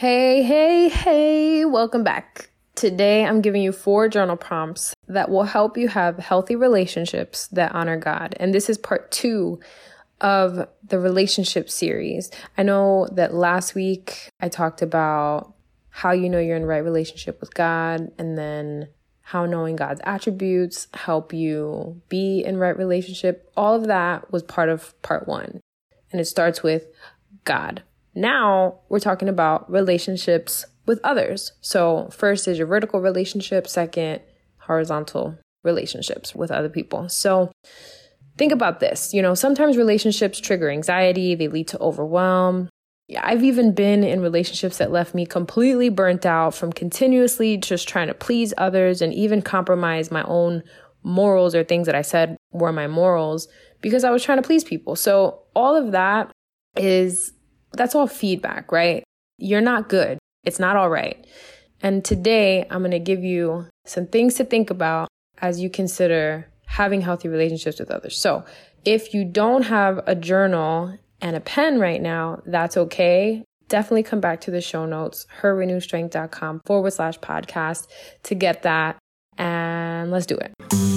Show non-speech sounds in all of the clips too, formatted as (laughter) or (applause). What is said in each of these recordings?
Hey, hey, hey, welcome back. Today I'm giving you four journal prompts that will help you have healthy relationships that honor God. And this is part two of the relationship series. I know that last week I talked about how you know you're in right relationship with God and then how knowing God's attributes help you be in right relationship. All of that was part of part one. And it starts with God. Now we're talking about relationships with others. So, first is your vertical relationship, second, horizontal relationships with other people. So, think about this. You know, sometimes relationships trigger anxiety, they lead to overwhelm. I've even been in relationships that left me completely burnt out from continuously just trying to please others and even compromise my own morals or things that I said were my morals because I was trying to please people. So, all of that is that's all feedback, right? You're not good. It's not all right. And today I'm going to give you some things to think about as you consider having healthy relationships with others. So if you don't have a journal and a pen right now, that's okay. Definitely come back to the show notes, herrenewedstrength.com forward slash podcast to get that. And let's do it.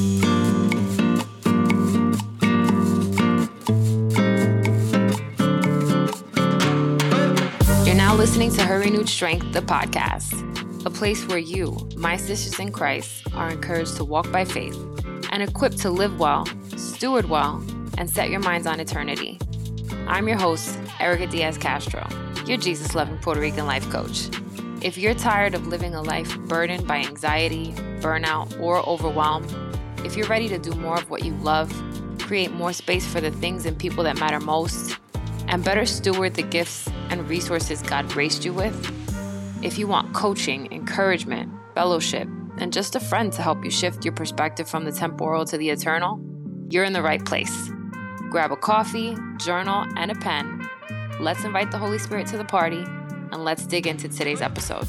Listening to Her Renewed Strength, the podcast, a place where you, my sisters in Christ, are encouraged to walk by faith and equipped to live well, steward well, and set your minds on eternity. I'm your host, Erica Diaz Castro, your Jesus loving Puerto Rican life coach. If you're tired of living a life burdened by anxiety, burnout, or overwhelm, if you're ready to do more of what you love, create more space for the things and people that matter most, and better steward the gifts and resources God graced you with? If you want coaching, encouragement, fellowship, and just a friend to help you shift your perspective from the temporal to the eternal, you're in the right place. Grab a coffee, journal, and a pen. Let's invite the Holy Spirit to the party, and let's dig into today's episode.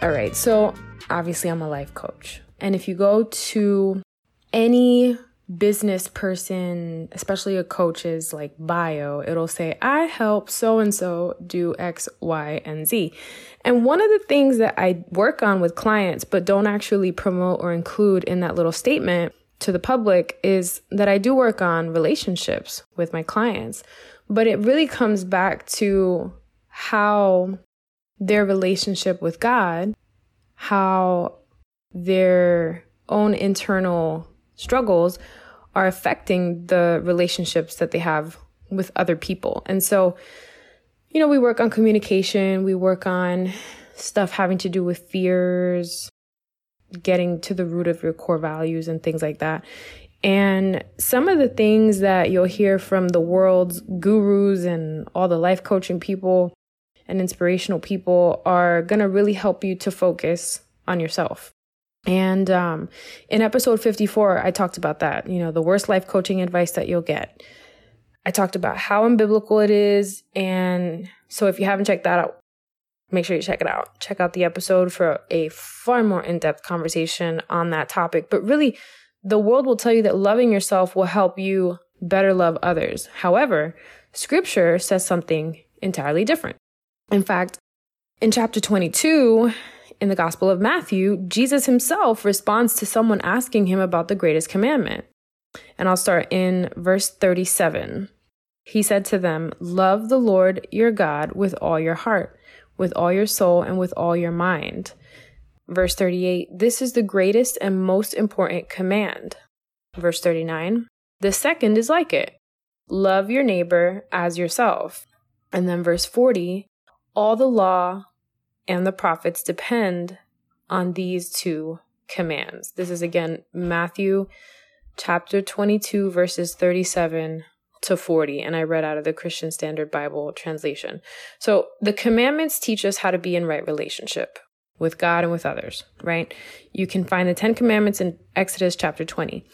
All right, so obviously, I'm a life coach. And if you go to any business person, especially a coach's like bio, it'll say, I help so and so do X, Y, and Z. And one of the things that I work on with clients, but don't actually promote or include in that little statement to the public is that I do work on relationships with my clients. But it really comes back to how their relationship with God, how their own internal struggles are affecting the relationships that they have with other people. And so, you know, we work on communication, we work on stuff having to do with fears, getting to the root of your core values and things like that. And some of the things that you'll hear from the world's gurus and all the life coaching people and inspirational people are going to really help you to focus on yourself. And um, in episode 54, I talked about that, you know, the worst life coaching advice that you'll get. I talked about how unbiblical it is. And so if you haven't checked that out, make sure you check it out. Check out the episode for a far more in depth conversation on that topic. But really, the world will tell you that loving yourself will help you better love others. However, scripture says something entirely different. In fact, in chapter 22, in the Gospel of Matthew, Jesus himself responds to someone asking him about the greatest commandment. And I'll start in verse 37. He said to them, Love the Lord your God with all your heart, with all your soul, and with all your mind. Verse 38 This is the greatest and most important command. Verse 39 The second is like it love your neighbor as yourself. And then verse 40 All the law and the prophets depend on these two commands. This is again Matthew chapter 22, verses 37 to 40. And I read out of the Christian Standard Bible translation. So the commandments teach us how to be in right relationship with God and with others, right? You can find the 10 commandments in Exodus chapter 20.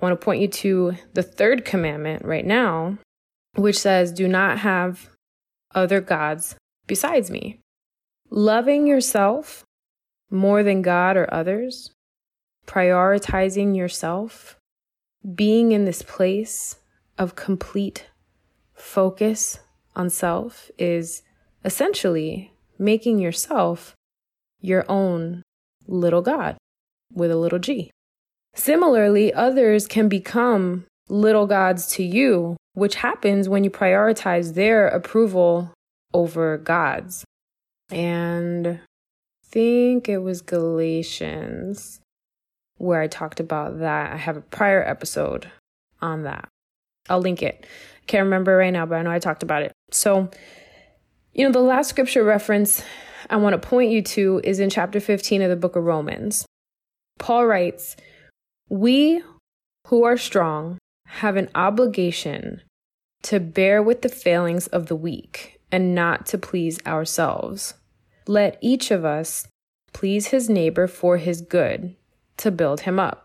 I want to point you to the third commandment right now, which says, Do not have other gods besides me. Loving yourself more than God or others, prioritizing yourself, being in this place of complete focus on self is essentially making yourself your own little God with a little g. Similarly, others can become little gods to you, which happens when you prioritize their approval over God's. And I think it was Galatians where I talked about that. I have a prior episode on that. I'll link it. Can't remember right now, but I know I talked about it. So, you know, the last scripture reference I want to point you to is in chapter 15 of the book of Romans. Paul writes, We who are strong have an obligation to bear with the failings of the weak and not to please ourselves. Let each of us please his neighbor for his good, to build him up.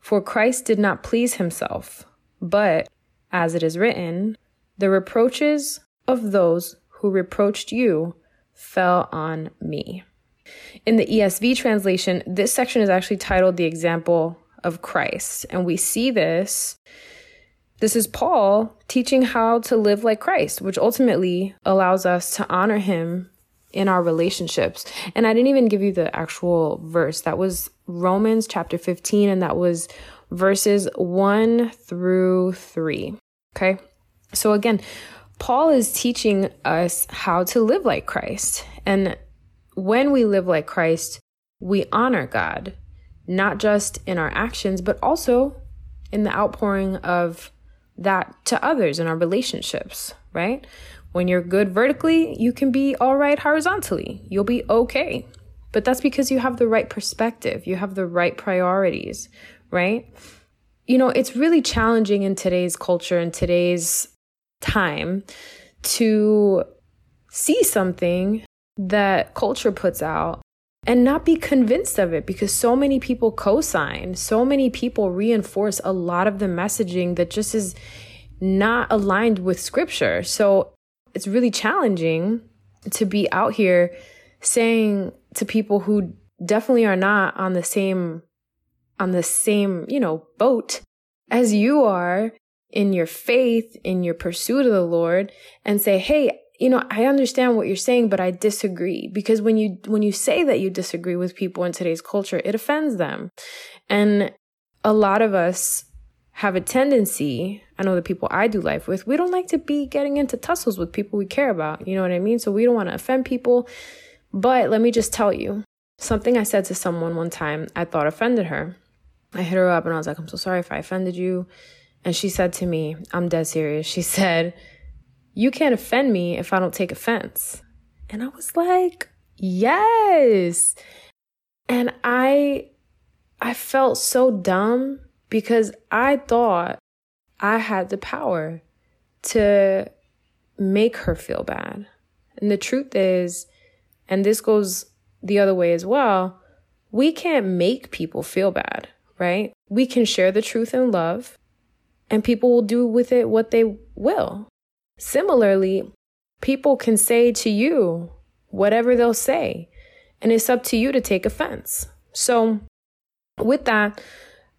For Christ did not please himself, but, as it is written, the reproaches of those who reproached you fell on me. In the ESV translation, this section is actually titled The Example of Christ. And we see this. This is Paul teaching how to live like Christ, which ultimately allows us to honor him in our relationships. And I didn't even give you the actual verse. That was Romans chapter 15, and that was verses 1 through 3. Okay. So again, Paul is teaching us how to live like Christ. And when we live like Christ, we honor God, not just in our actions, but also in the outpouring of that to others in our relationships, right? When you're good vertically, you can be all right horizontally. You'll be okay. But that's because you have the right perspective, you have the right priorities, right? You know, it's really challenging in today's culture, in today's time, to see something that culture puts out and not be convinced of it because so many people co-sign so many people reinforce a lot of the messaging that just is not aligned with scripture so it's really challenging to be out here saying to people who definitely are not on the same on the same you know boat as you are in your faith in your pursuit of the lord and say hey you know, I understand what you're saying, but I disagree because when you when you say that you disagree with people in today's culture, it offends them. And a lot of us have a tendency, I know the people I do life with, we don't like to be getting into tussles with people we care about. You know what I mean? So we don't want to offend people. But let me just tell you something I said to someone one time I thought offended her. I hit her up and I was like, I'm so sorry if I offended you. And she said to me, I'm dead serious. She said, you can't offend me if I don't take offense. And I was like, yes. And I I felt so dumb because I thought I had the power to make her feel bad. And the truth is, and this goes the other way as well, we can't make people feel bad, right? We can share the truth in love, and people will do with it what they will. Similarly, people can say to you whatever they'll say, and it's up to you to take offense. So, with that,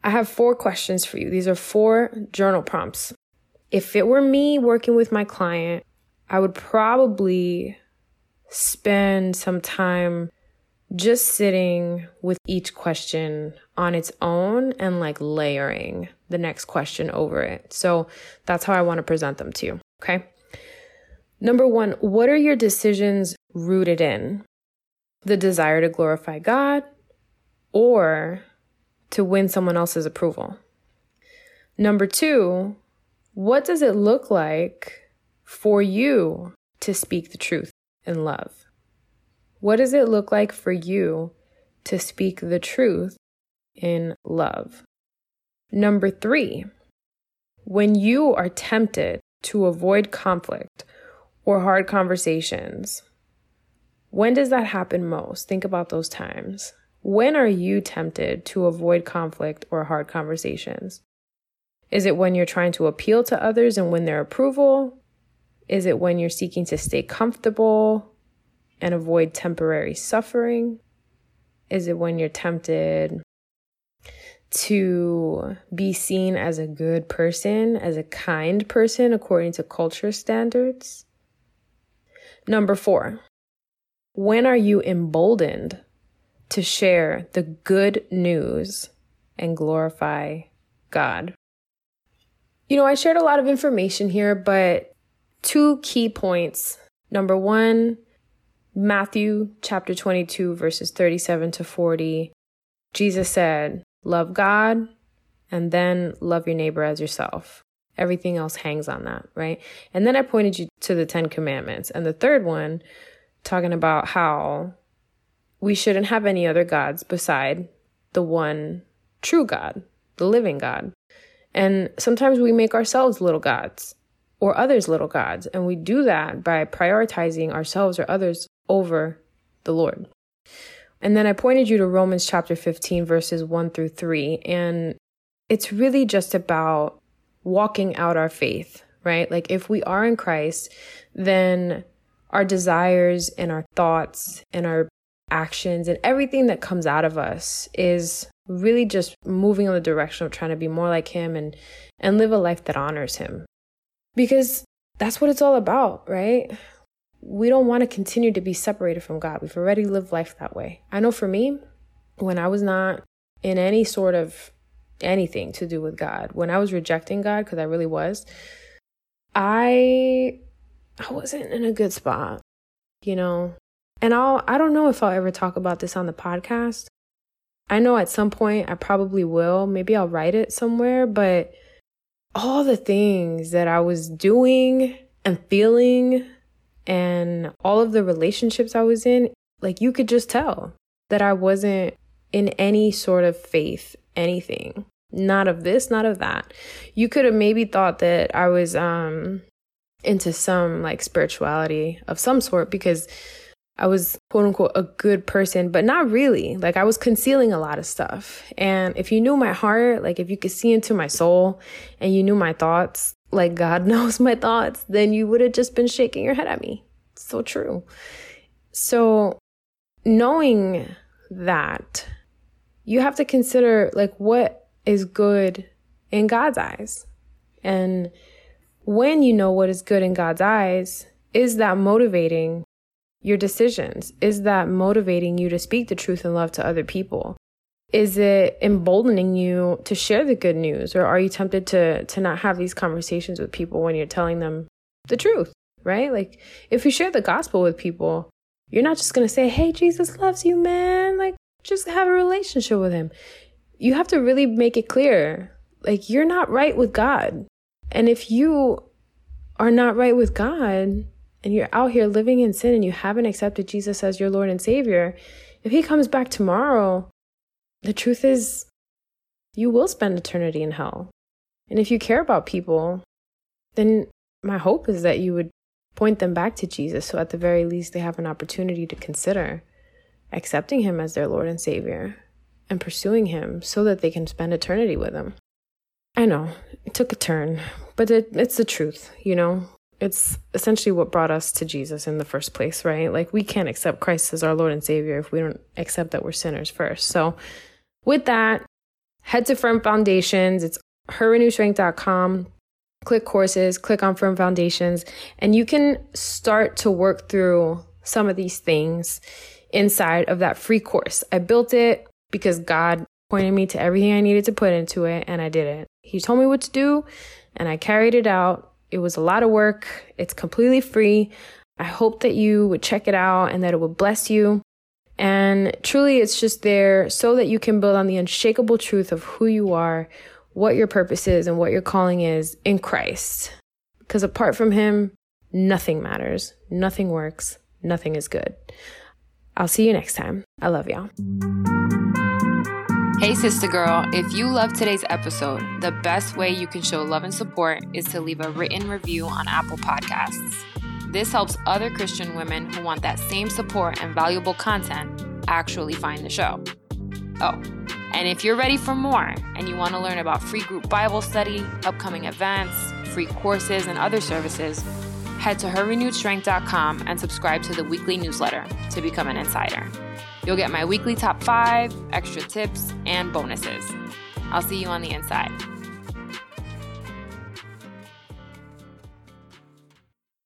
I have four questions for you. These are four journal prompts. If it were me working with my client, I would probably spend some time just sitting with each question on its own and like layering the next question over it. So that's how I want to present them to you. Okay. Number one, what are your decisions rooted in? The desire to glorify God or to win someone else's approval? Number two, what does it look like for you to speak the truth in love? What does it look like for you to speak the truth in love? Number three, when you are tempted to avoid conflict or hard conversations. When does that happen most? Think about those times. When are you tempted to avoid conflict or hard conversations? Is it when you're trying to appeal to others and win their approval? Is it when you're seeking to stay comfortable and avoid temporary suffering? Is it when you're tempted to be seen as a good person, as a kind person according to culture standards? Number four, when are you emboldened to share the good news and glorify God? You know, I shared a lot of information here, but two key points. Number one, Matthew chapter 22, verses 37 to 40. Jesus said, Love God and then love your neighbor as yourself. Everything else hangs on that, right? And then I pointed you to the Ten Commandments. And the third one, talking about how we shouldn't have any other gods beside the one true God, the living God. And sometimes we make ourselves little gods or others little gods. And we do that by prioritizing ourselves or others over the Lord. And then I pointed you to Romans chapter 15, verses 1 through 3. And it's really just about walking out our faith, right? Like if we are in Christ, then our desires and our thoughts and our actions and everything that comes out of us is really just moving in the direction of trying to be more like him and and live a life that honors him. Because that's what it's all about, right? We don't want to continue to be separated from God. We've already lived life that way. I know for me, when I was not in any sort of anything to do with God. When I was rejecting God, because I really was, I I wasn't in a good spot, you know. And I'll I don't know if I'll ever talk about this on the podcast. I know at some point I probably will. Maybe I'll write it somewhere, but all the things that I was doing and feeling and all of the relationships I was in, like you could just tell that I wasn't in any sort of faith anything. Not of this, not of that. You could have maybe thought that I was um into some like spirituality of some sort because I was quote unquote a good person, but not really. Like I was concealing a lot of stuff. And if you knew my heart, like if you could see into my soul and you knew my thoughts, like God (laughs) knows my thoughts, then you would have just been shaking your head at me. It's so true. So knowing that you have to consider like what is good in God's eyes. And when you know what is good in God's eyes, is that motivating your decisions? Is that motivating you to speak the truth and love to other people? Is it emboldening you to share the good news? Or are you tempted to, to not have these conversations with people when you're telling them the truth, right? Like, if you share the gospel with people, you're not just going to say, Hey, Jesus loves you, man. Like, just have a relationship with him. You have to really make it clear like you're not right with God. And if you are not right with God and you're out here living in sin and you haven't accepted Jesus as your Lord and Savior, if he comes back tomorrow, the truth is you will spend eternity in hell. And if you care about people, then my hope is that you would point them back to Jesus so at the very least they have an opportunity to consider accepting Him as their Lord and Savior and pursuing Him so that they can spend eternity with Him. I know it took a turn, but it, it's the truth, you know? It's essentially what brought us to Jesus in the first place, right? Like, we can't accept Christ as our Lord and Savior if we don't accept that we're sinners first. So, with that, head to Firm Foundations. It's herrenewedstrength.com. Click courses, click on Firm Foundations, and you can start to work through some of these things inside of that free course. I built it because God pointed me to everything I needed to put into it, and I did it. He told me what to do, and I carried it out. It was a lot of work. It's completely free. I hope that you would check it out and that it would bless you. And truly, it's just there so that you can build on the unshakable truth of who you are, what your purpose is, and what your calling is in Christ. Because apart from Him, nothing matters, nothing works, nothing is good. I'll see you next time. I love y'all. Hey, sister girl, if you love today's episode, the best way you can show love and support is to leave a written review on Apple Podcasts. This helps other Christian women who want that same support and valuable content actually find the show. Oh, and if you're ready for more and you want to learn about free group Bible study, upcoming events, free courses, and other services, head to herrenewedstrength.com and subscribe to the weekly newsletter to become an insider. You'll get my weekly top five, extra tips, and bonuses. I'll see you on the inside.